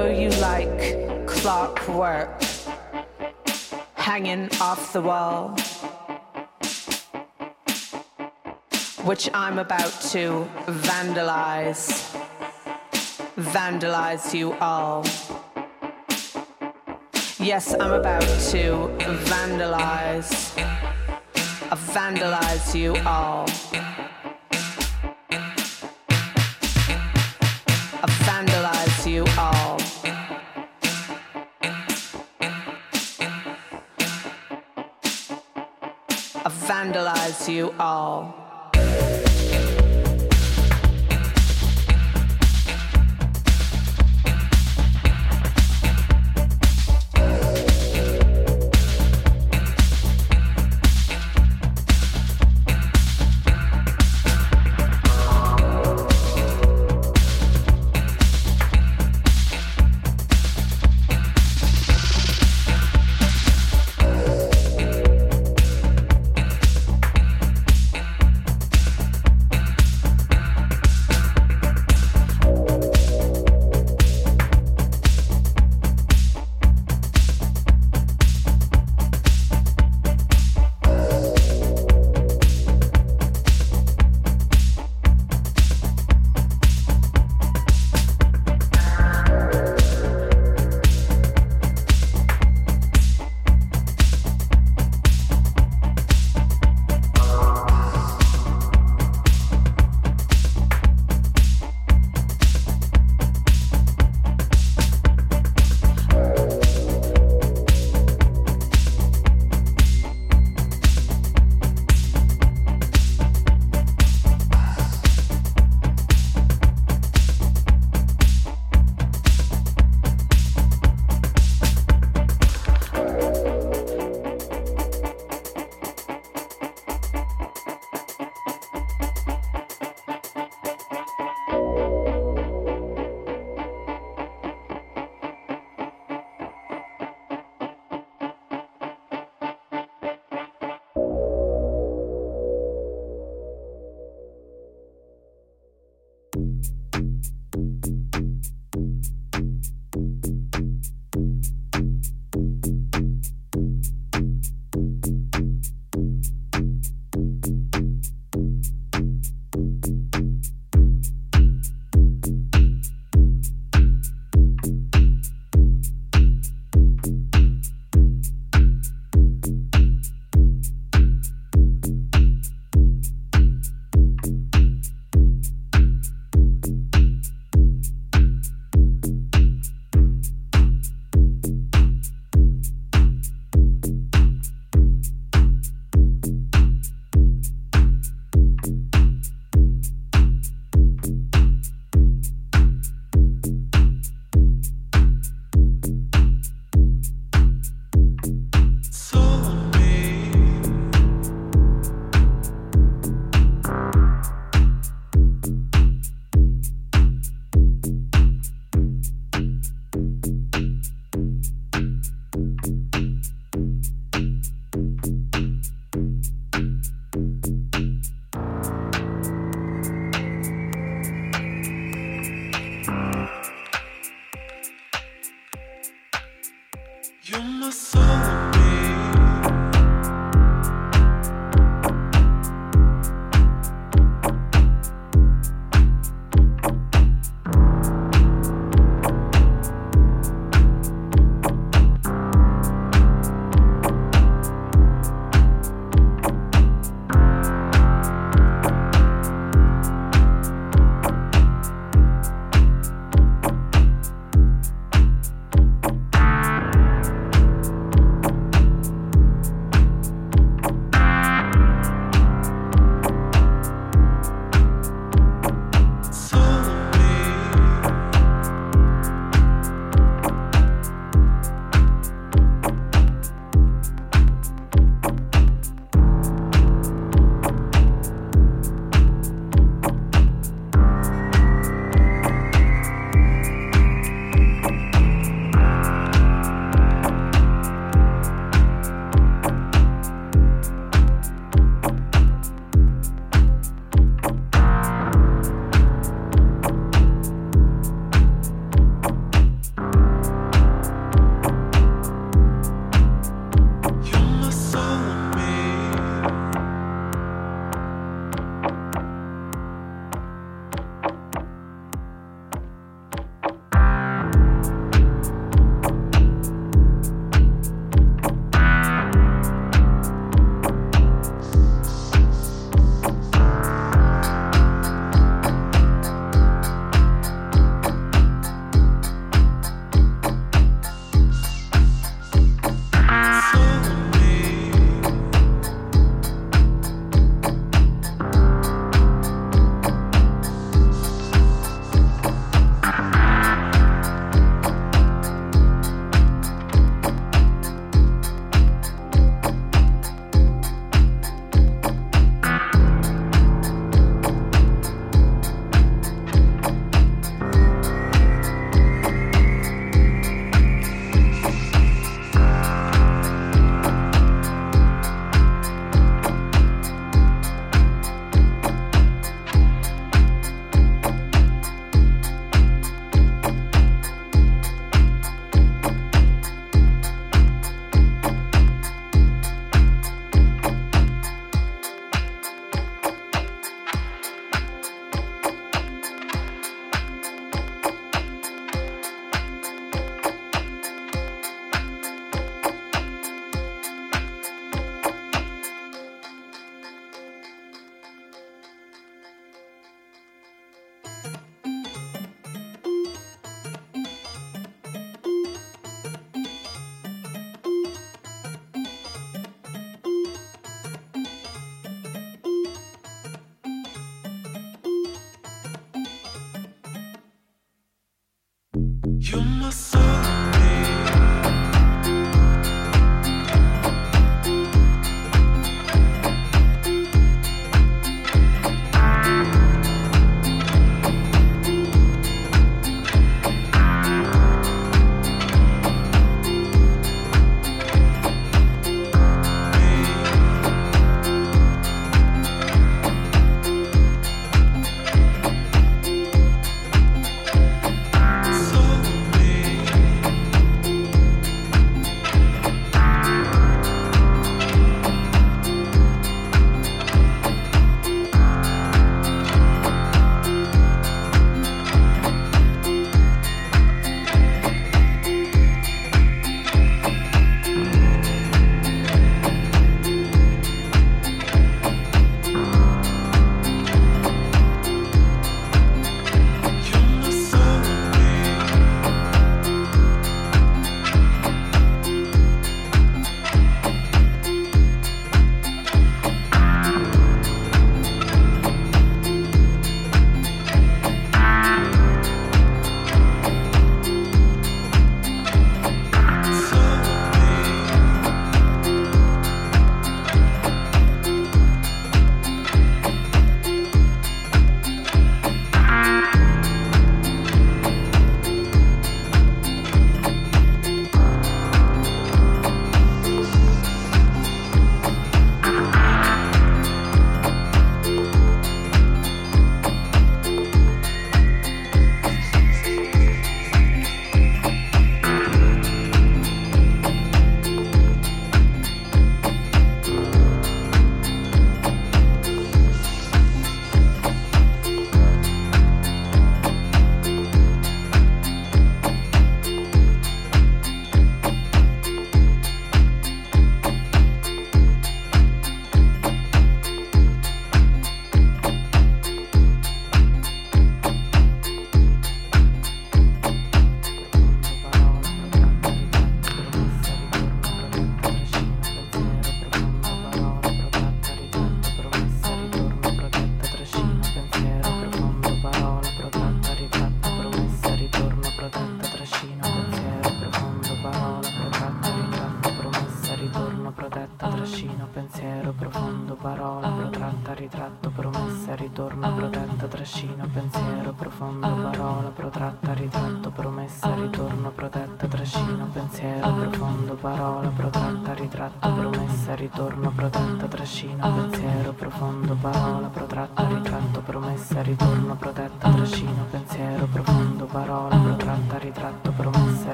know you like clockwork hanging off the wall, which I'm about to vandalize. Vandalize you all. Yes, I'm about to vandalize. Vandalize you all. vandalize you all. Vandalize you all.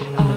Ritorno